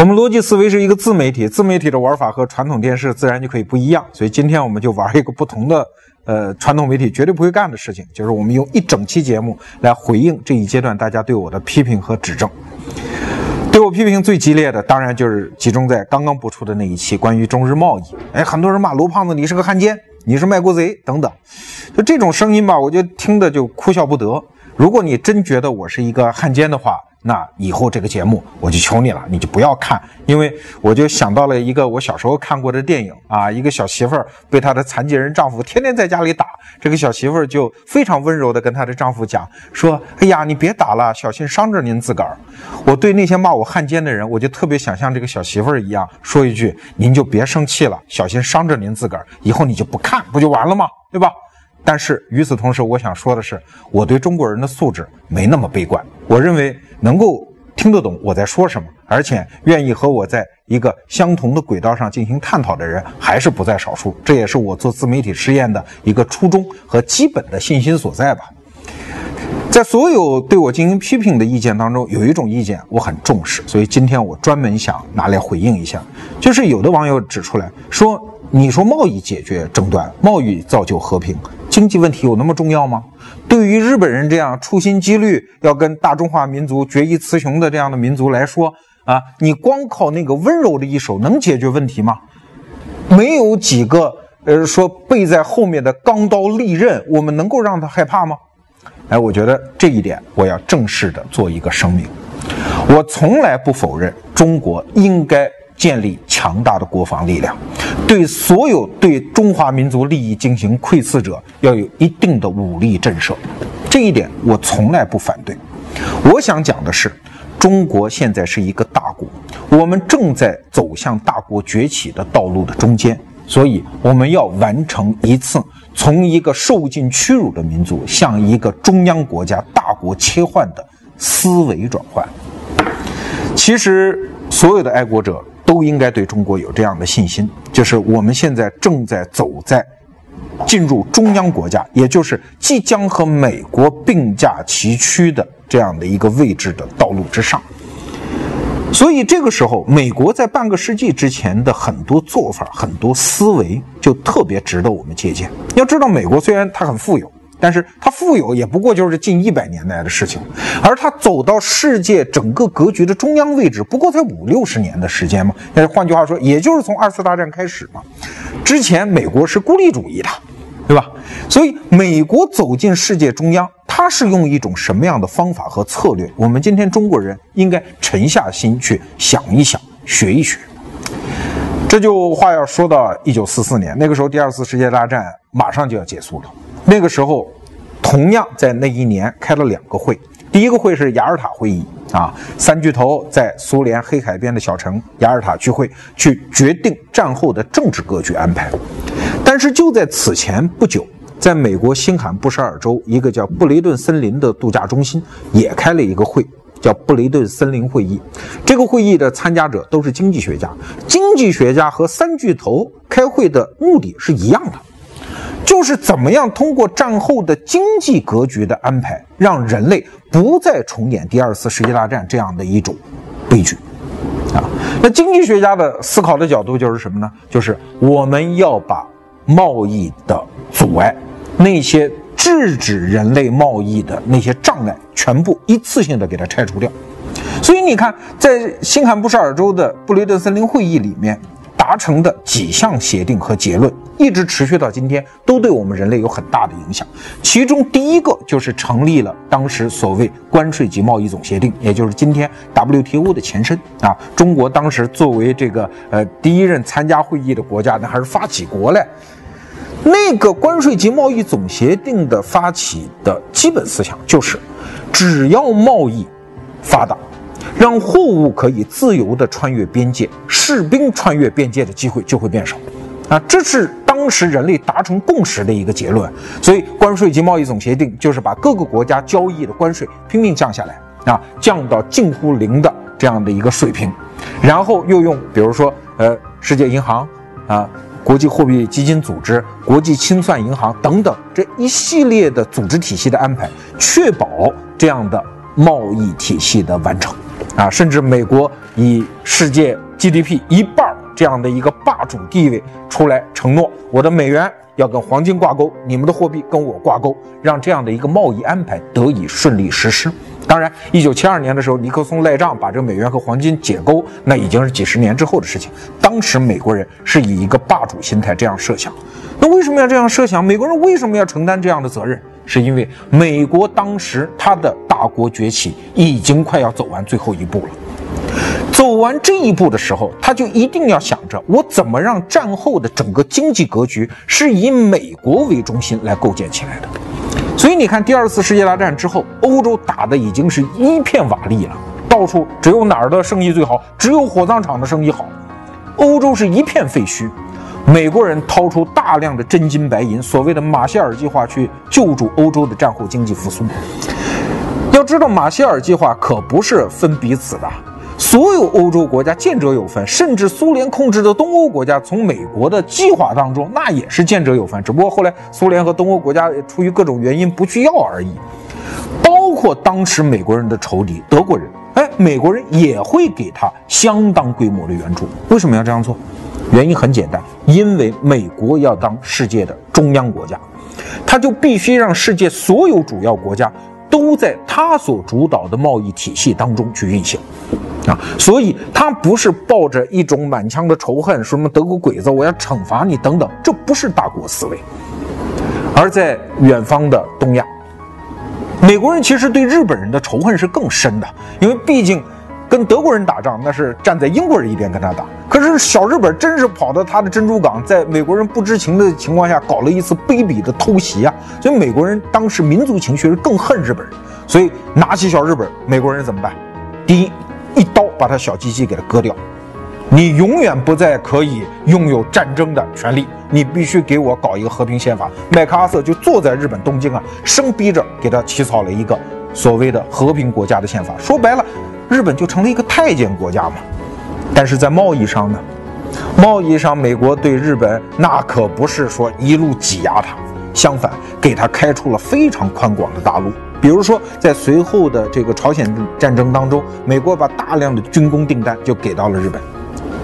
我们逻辑思维是一个自媒体，自媒体的玩法和传统电视自然就可以不一样。所以今天我们就玩一个不同的，呃，传统媒体绝对不会干的事情，就是我们用一整期节目来回应这一阶段大家对我的批评和指正。对我批评最激烈的，当然就是集中在刚刚播出的那一期关于中日贸易。哎，很多人骂罗胖子你是个汉奸，你是卖国贼等等，就这种声音吧，我就听的就哭笑不得。如果你真觉得我是一个汉奸的话，那以后这个节目我就求你了，你就不要看，因为我就想到了一个我小时候看过的电影啊，一个小媳妇儿被她的残疾人丈夫天天在家里打，这个小媳妇儿就非常温柔的跟她的丈夫讲说：“哎呀，你别打了，小心伤着您自个儿。”我对那些骂我汉奸的人，我就特别想像这个小媳妇儿一样说一句：“您就别生气了，小心伤着您自个儿，以后你就不看，不就完了吗？对吧？”但是与此同时，我想说的是，我对中国人的素质没那么悲观。我认为能够听得懂我在说什么，而且愿意和我在一个相同的轨道上进行探讨的人，还是不在少数。这也是我做自媒体试验的一个初衷和基本的信心所在吧。在所有对我进行批评的意见当中，有一种意见我很重视，所以今天我专门想拿来回应一下。就是有的网友指出来说：“你说贸易解决争端，贸易造就和平。”经济问题有那么重要吗？对于日本人这样处心积虑要跟大中华民族决一雌雄的这样的民族来说啊，你光靠那个温柔的一手能解决问题吗？没有几个呃说背在后面的钢刀利刃，我们能够让他害怕吗？哎，我觉得这一点我要正式的做一个声明，我从来不否认中国应该。建立强大的国防力量，对所有对中华民族利益进行窥伺者，要有一定的武力震慑，这一点我从来不反对。我想讲的是，中国现在是一个大国，我们正在走向大国崛起的道路的中间，所以我们要完成一次从一个受尽屈辱的民族向一个中央国家大国切换的思维转换。其实，所有的爱国者。都应该对中国有这样的信心，就是我们现在正在走在进入中央国家，也就是即将和美国并驾齐驱的这样的一个位置的道路之上。所以这个时候，美国在半个世纪之前的很多做法、很多思维，就特别值得我们借鉴。要知道，美国虽然它很富有。但是它富有也不过就是近一百年来的事情，而它走到世界整个格局的中央位置，不过才五六十年的时间嘛。那换句话说，也就是从二次大战开始嘛。之前美国是孤立主义的，对吧？所以美国走进世界中央，它是用一种什么样的方法和策略？我们今天中国人应该沉下心去想一想，学一学。这就话要说到一九四四年，那个时候第二次世界大战马上就要结束了。那个时候，同样在那一年开了两个会。第一个会是雅尔塔会议啊，三巨头在苏联黑海边的小城雅尔塔聚会，去决定战后的政治格局安排。但是就在此前不久，在美国新罕布什尔州一个叫布雷顿森林的度假中心也开了一个会，叫布雷顿森林会议。这个会议的参加者都是经济学家，经济学家和三巨头开会的目的是一样的。就是怎么样通过战后的经济格局的安排，让人类不再重演第二次世界大战这样的一种悲剧啊？那经济学家的思考的角度就是什么呢？就是我们要把贸易的阻碍，那些制止人类贸易的那些障碍，全部一次性的给它拆除掉。所以你看，在新罕布什尔州的布雷顿森林会议里面。达成的几项协定和结论一直持续到今天，都对我们人类有很大的影响。其中第一个就是成立了当时所谓关税及贸易总协定，也就是今天 WTO 的前身啊。中国当时作为这个呃第一任参加会议的国家，那还是发起国嘞。那个关税及贸易总协定的发起的基本思想就是，只要贸易发达。让货物可以自由地穿越边界，士兵穿越边界的机会就会变少，啊，这是当时人类达成共识的一个结论。所以，关税及贸易总协定就是把各个国家交易的关税拼命降下来，啊，降到近乎零的这样的一个水平，然后又用比如说，呃，世界银行，啊，国际货币基金组织、国际清算银行等等这一系列的组织体系的安排，确保这样的。贸易体系的完成，啊，甚至美国以世界 GDP 一半这样的一个霸主地位出来承诺，我的美元要跟黄金挂钩，你们的货币跟我挂钩，让这样的一个贸易安排得以顺利实施。当然，一九七二年的时候，尼克松赖账把这个美元和黄金解钩，那已经是几十年之后的事情。当时美国人是以一个霸主心态这样设想。那为什么要这样设想？美国人为什么要承担这样的责任？是因为美国当时它的大国崛起已经快要走完最后一步了。走完这一步的时候，他就一定要想着我怎么让战后的整个经济格局是以美国为中心来构建起来的。所以你看，第二次世界大战之后，欧洲打的已经是一片瓦砾了，到处只有哪儿的生意最好，只有火葬场的生意好，欧洲是一片废墟。美国人掏出大量的真金白银，所谓的马歇尔计划，去救助欧洲的战后经济复苏。要知道，马歇尔计划可不是分彼此的。所有欧洲国家见者有份，甚至苏联控制的东欧国家从美国的计划当中，那也是见者有份。只不过后来苏联和东欧国家出于各种原因不去要而已。包括当时美国人的仇敌德国人，哎，美国人也会给他相当规模的援助。为什么要这样做？原因很简单，因为美国要当世界的中央国家，他就必须让世界所有主要国家都在他所主导的贸易体系当中去运行。啊，所以他不是抱着一种满腔的仇恨，说什么德国鬼子，我要惩罚你等等，这不是大国思维。而在远方的东亚，美国人其实对日本人的仇恨是更深的，因为毕竟跟德国人打仗，那是站在英国人一边跟他打。可是小日本真是跑到他的珍珠港，在美国人不知情的情况下搞了一次卑鄙的偷袭啊！所以美国人当时民族情绪是更恨日本人，所以拿起小日本，美国人怎么办？第一。一刀把他小鸡鸡给他割掉，你永远不再可以拥有战争的权利，你必须给我搞一个和平宪法。麦克阿瑟就坐在日本东京啊，生逼着给他起草了一个所谓的和平国家的宪法。说白了，日本就成了一个太监国家嘛。但是在贸易上呢，贸易上美国对日本那可不是说一路挤压他，相反给他开出了非常宽广的大路。比如说，在随后的这个朝鲜战争当中，美国把大量的军工订单就给到了日本，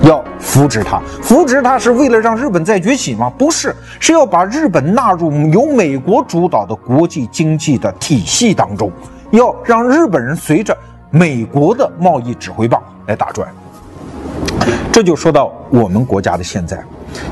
要扶植它。扶植它是为了让日本再崛起吗？不是，是要把日本纳入由美国主导的国际经济的体系当中，要让日本人随着美国的贸易指挥棒来打转。这就说到我们国家的现在，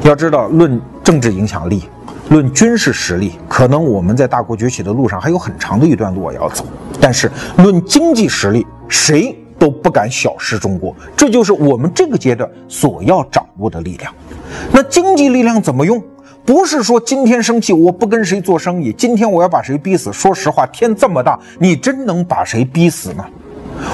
要知道，论政治影响力。论军事实力，可能我们在大国崛起的路上还有很长的一段路要走。但是论经济实力，谁都不敢小视中国。这就是我们这个阶段所要掌握的力量。那经济力量怎么用？不是说今天生气我不跟谁做生意，今天我要把谁逼死。说实话，天这么大，你真能把谁逼死吗？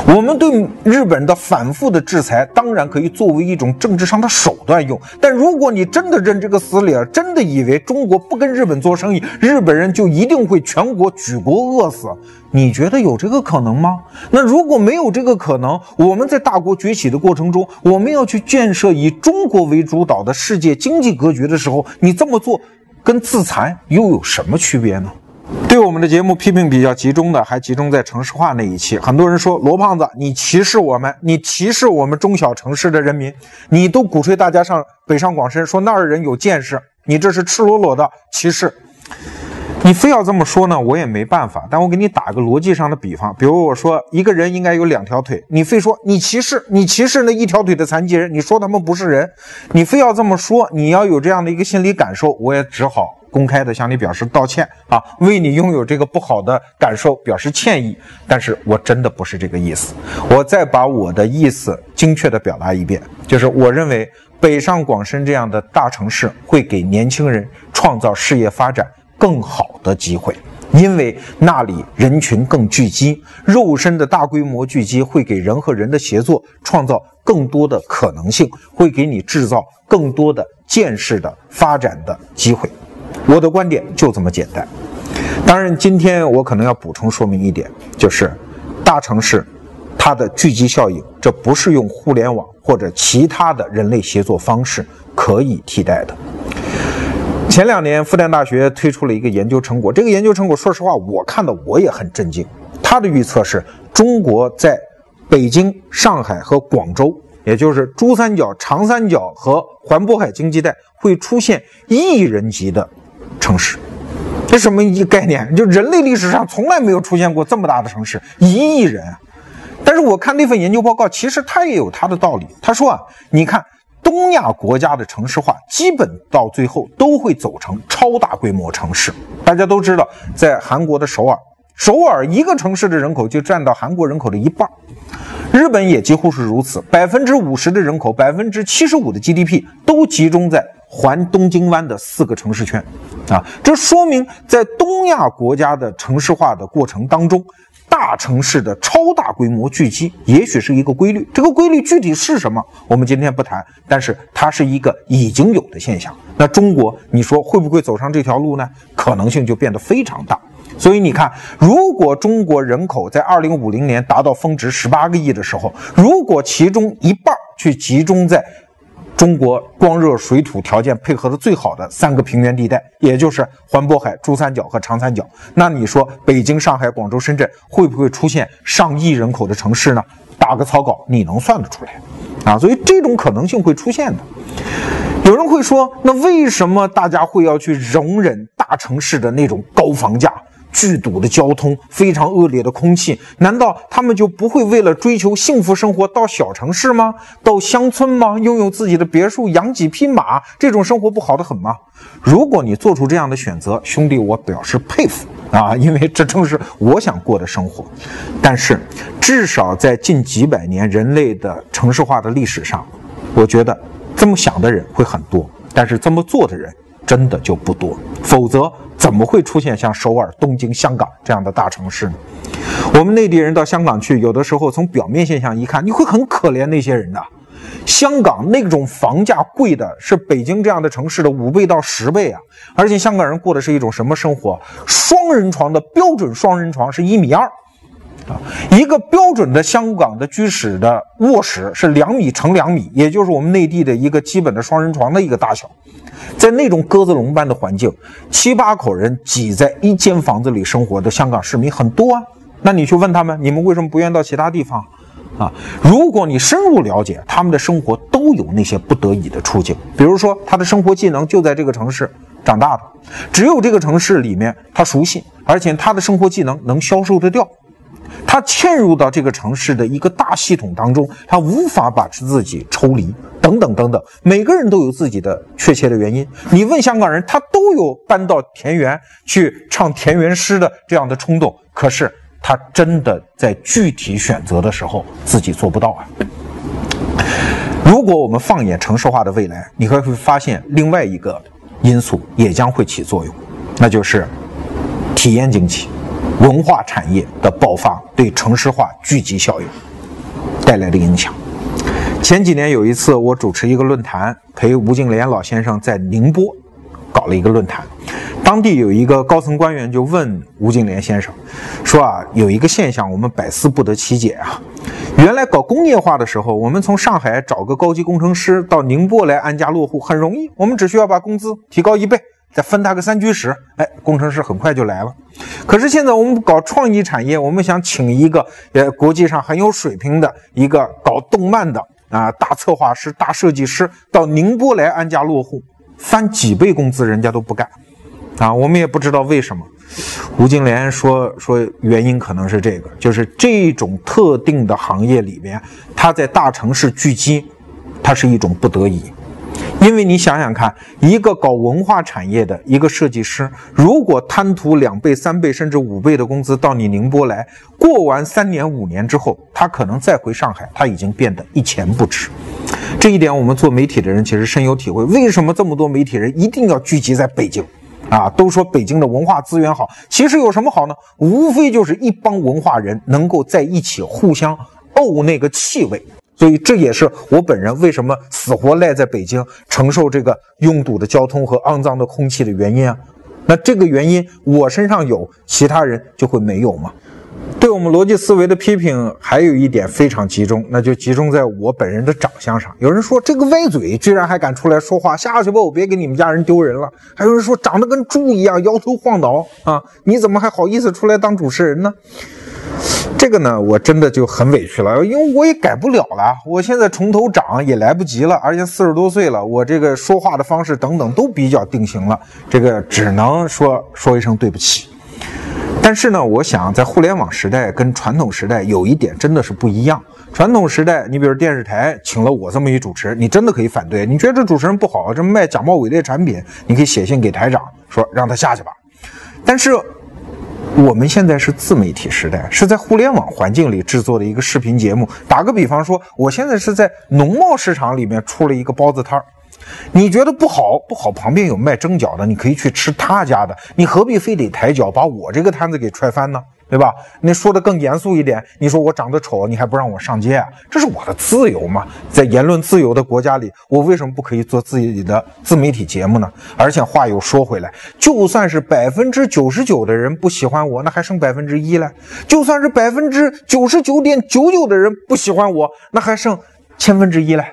我们对日本的反复的制裁，当然可以作为一种政治上的手段用。但如果你真的认这个死理儿，真的以为中国不跟日本做生意，日本人就一定会全国举国饿死，你觉得有这个可能吗？那如果没有这个可能，我们在大国崛起的过程中，我们要去建设以中国为主导的世界经济格局的时候，你这么做跟自残又有什么区别呢？对我们的节目批评比较集中的，还集中在城市化那一期。很多人说罗胖子，你歧视我们，你歧视我们中小城市的人民，你都鼓吹大家上北上广深，说那儿人有见识，你这是赤裸裸的歧视。你非要这么说呢，我也没办法。但我给你打个逻辑上的比方，比如我说一个人应该有两条腿，你非说你歧视，你歧视那一条腿的残疾人，你说他们不是人，你非要这么说，你要有这样的一个心理感受，我也只好公开的向你表示道歉啊，为你拥有这个不好的感受表示歉意。但是我真的不是这个意思，我再把我的意思精确的表达一遍，就是我认为北上广深这样的大城市会给年轻人创造事业发展。更好的机会，因为那里人群更聚集，肉身的大规模聚集会给人和人的协作创造更多的可能性，会给你制造更多的见识的发展的机会。我的观点就这么简单。当然，今天我可能要补充说明一点，就是大城市它的聚集效应，这不是用互联网或者其他的人类协作方式可以替代的。前两年，复旦大学推出了一个研究成果。这个研究成果，说实话，我看的我也很震惊。他的预测是，中国在北京、上海和广州，也就是珠三角、长三角和环渤海经济带，会出现亿人级的城市。这什么一概念？就人类历史上从来没有出现过这么大的城市，一亿人。但是我看那份研究报告，其实它也有它的道理。他说啊，你看。东亚国家的城市化基本到最后都会走成超大规模城市。大家都知道，在韩国的首尔，首尔一个城市的人口就占到韩国人口的一半。日本也几乎是如此，百分之五十的人口，百分之七十五的 GDP 都集中在环东京湾的四个城市圈。啊，这说明在东亚国家的城市化的过程当中。大城市的超大规模聚集，也许是一个规律。这个规律具体是什么，我们今天不谈。但是它是一个已经有的现象。那中国，你说会不会走上这条路呢？可能性就变得非常大。所以你看，如果中国人口在二零五零年达到峰值十八个亿的时候，如果其中一半去集中在。中国光热水土条件配合的最好的三个平原地带，也就是环渤海、珠三角和长三角。那你说北京、上海、广州、深圳会不会出现上亿人口的城市呢？打个草稿，你能算得出来啊？所以这种可能性会出现的。有人会说，那为什么大家会要去容忍大城市的那种高房价？巨堵的交通，非常恶劣的空气，难道他们就不会为了追求幸福生活到小城市吗？到乡村吗？拥有自己的别墅，养几匹马，这种生活不好的很吗？如果你做出这样的选择，兄弟，我表示佩服啊，因为这正是我想过的生活。但是，至少在近几百年人类的城市化的历史上，我觉得这么想的人会很多，但是这么做的人真的就不多。否则。怎么会出现像首尔、东京、香港这样的大城市呢？我们内地人到香港去，有的时候从表面现象一看，你会很可怜那些人的。香港那种房价贵的是北京这样的城市的五倍到十倍啊！而且香港人过的是一种什么生活？双人床的标准双人床是一米二啊，一个标准的香港的居室的卧室是两米乘两米，也就是我们内地的一个基本的双人床的一个大小。在那种鸽子笼般的环境，七八口人挤在一间房子里生活的香港市民很多啊。那你去问他们，你们为什么不愿到其他地方？啊，如果你深入了解他们的生活，都有那些不得已的处境。比如说，他的生活技能就在这个城市长大的，只有这个城市里面他熟悉，而且他的生活技能能销售得掉。他嵌入到这个城市的一个大系统当中，他无法把自己抽离，等等等等。每个人都有自己的确切的原因。你问香港人，他都有搬到田园去唱田园诗的这样的冲动。可是他真的在具体选择的时候，自己做不到啊。如果我们放眼城市化的未来，你会会发现另外一个因素也将会起作用，那就是体验经济。文化产业的爆发对城市化聚集效应带来的影响。前几年有一次，我主持一个论坛，陪吴敬琏老先生在宁波搞了一个论坛。当地有一个高层官员就问吴敬琏先生说：“啊，有一个现象，我们百思不得其解啊。原来搞工业化的时候，我们从上海找个高级工程师到宁波来安家落户很容易，我们只需要把工资提高一倍。”再分他个三居室，哎，工程师很快就来了。可是现在我们搞创意产业，我们想请一个呃国际上很有水平的一个搞动漫的啊大策划师、大设计师到宁波来安家落户，翻几倍工资人家都不干啊。我们也不知道为什么。吴敬琏说说原因可能是这个，就是这种特定的行业里面，他在大城市聚集，它是一种不得已。因为你想想看，一个搞文化产业的一个设计师，如果贪图两倍、三倍甚至五倍的工资到你宁波来，过完三年、五年之后，他可能再回上海，他已经变得一钱不值。这一点，我们做媒体的人其实深有体会。为什么这么多媒体人一定要聚集在北京？啊，都说北京的文化资源好，其实有什么好呢？无非就是一帮文化人能够在一起互相沤那个气味。所以这也是我本人为什么死活赖在北京承受这个拥堵的交通和肮脏的空气的原因啊。那这个原因我身上有，其他人就会没有吗？对我们逻辑思维的批评还有一点非常集中，那就集中在我本人的长相上。有人说这个歪嘴居然还敢出来说话，下去吧，我别给你们家人丢人了。还有人说长得跟猪一样，摇头晃脑啊，你怎么还好意思出来当主持人呢？这个呢，我真的就很委屈了，因为我也改不了了。我现在从头长也来不及了，而且四十多岁了，我这个说话的方式等等都比较定型了，这个只能说说一声对不起。但是呢，我想在互联网时代跟传统时代有一点真的是不一样。传统时代，你比如电视台请了我这么一主持，你真的可以反对，你觉得这主持人不好，这卖假冒伪劣产品，你可以写信给台长说让他下去吧。但是。我们现在是自媒体时代，是在互联网环境里制作的一个视频节目。打个比方说，我现在是在农贸市场里面出了一个包子摊儿，你觉得不好不好？旁边有卖蒸饺的，你可以去吃他家的，你何必非得抬脚把我这个摊子给踹翻呢？对吧？你说的更严肃一点，你说我长得丑，你还不让我上街啊？这是我的自由嘛？在言论自由的国家里，我为什么不可以做自己的自媒体节目呢？而且话又说回来，就算是百分之九十九的人不喜欢我，那还剩百分之一嘞；就算是百分之九十九点九九的人不喜欢我，那还剩千分之一嘞。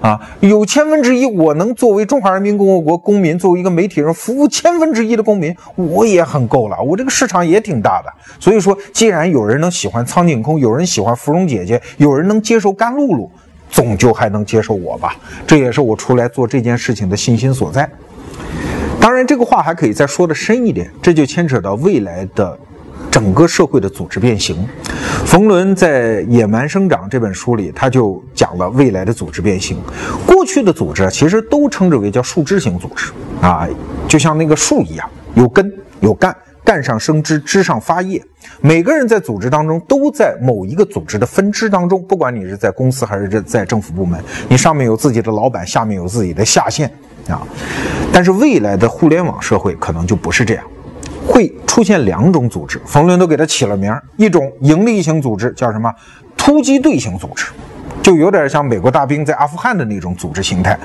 啊，有千分之一，我能作为中华人民共和国公民，作为一个媒体人服务千分之一的公民，我也很够了。我这个市场也挺大的。所以说，既然有人能喜欢苍井空，有人喜欢芙蓉姐姐，有人能接受甘露露，总就还能接受我吧？这也是我出来做这件事情的信心所在。当然，这个话还可以再说的深一点，这就牵扯到未来的。整个社会的组织变形，冯仑在《野蛮生长》这本书里，他就讲了未来的组织变形。过去的组织其实都称之为叫树枝型组织啊，就像那个树一样，有根有干，干上生枝，枝上发叶。每个人在组织当中都在某一个组织的分支当中，不管你是在公司还是在政府部门，你上面有自己的老板，下面有自己的下线啊。但是未来的互联网社会可能就不是这样。会出现两种组织，冯仑都给它起了名儿。一种盈利型组织叫什么？突击队型组织，就有点像美国大兵在阿富汗的那种组织形态。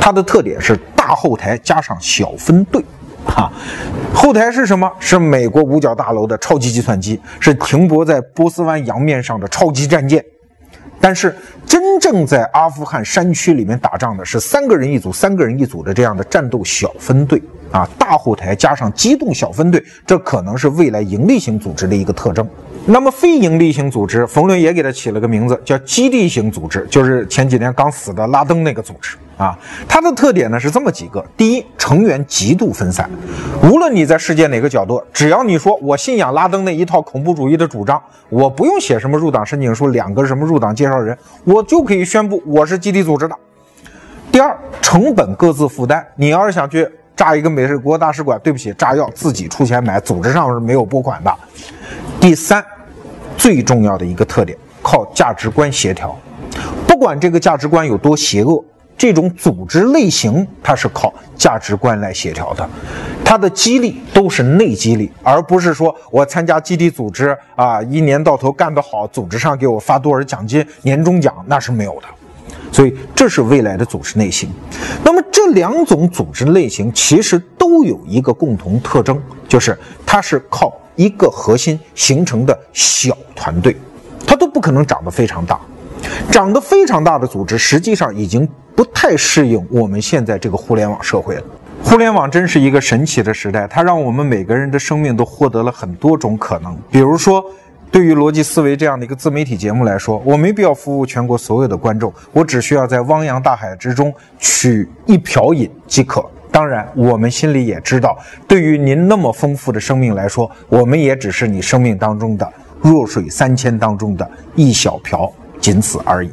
它的特点是大后台加上小分队，哈，后台是什么？是美国五角大楼的超级计算机，是停泊在波斯湾洋面上的超级战舰。但是真正在阿富汗山区里面打仗的是三个人一组、三个人一组的这样的战斗小分队。啊，大后台加上机动小分队，这可能是未来盈利型组织的一个特征。那么非盈利型组织，冯仑也给它起了个名字，叫基地型组织，就是前几年刚死的拉登那个组织啊。它的特点呢是这么几个：第一，成员极度分散，无论你在世界哪个角落，只要你说我信仰拉登那一套恐怖主义的主张，我不用写什么入党申请书，两个什么入党介绍人，我就可以宣布我是基地组织的。第二，成本各自负担，你要是想去。炸一个美国大使馆，对不起，炸药自己出钱买，组织上是没有拨款的。第三，最重要的一个特点，靠价值观协调。不管这个价值观有多邪恶，这种组织类型它是靠价值观来协调的。它的激励都是内激励，而不是说我参加基地组织啊，一年到头干得好，组织上给我发多少奖金、年终奖，那是没有的。所以这是未来的组织类型。那么这两种组织类型其实都有一个共同特征，就是它是靠一个核心形成的小团队，它都不可能长得非常大。长得非常大的组织实际上已经不太适应我们现在这个互联网社会了。互联网真是一个神奇的时代，它让我们每个人的生命都获得了很多种可能，比如说。对于逻辑思维这样的一个自媒体节目来说，我没必要服务全国所有的观众，我只需要在汪洋大海之中取一瓢饮即可。当然，我们心里也知道，对于您那么丰富的生命来说，我们也只是你生命当中的弱水三千当中的一小瓢，仅此而已。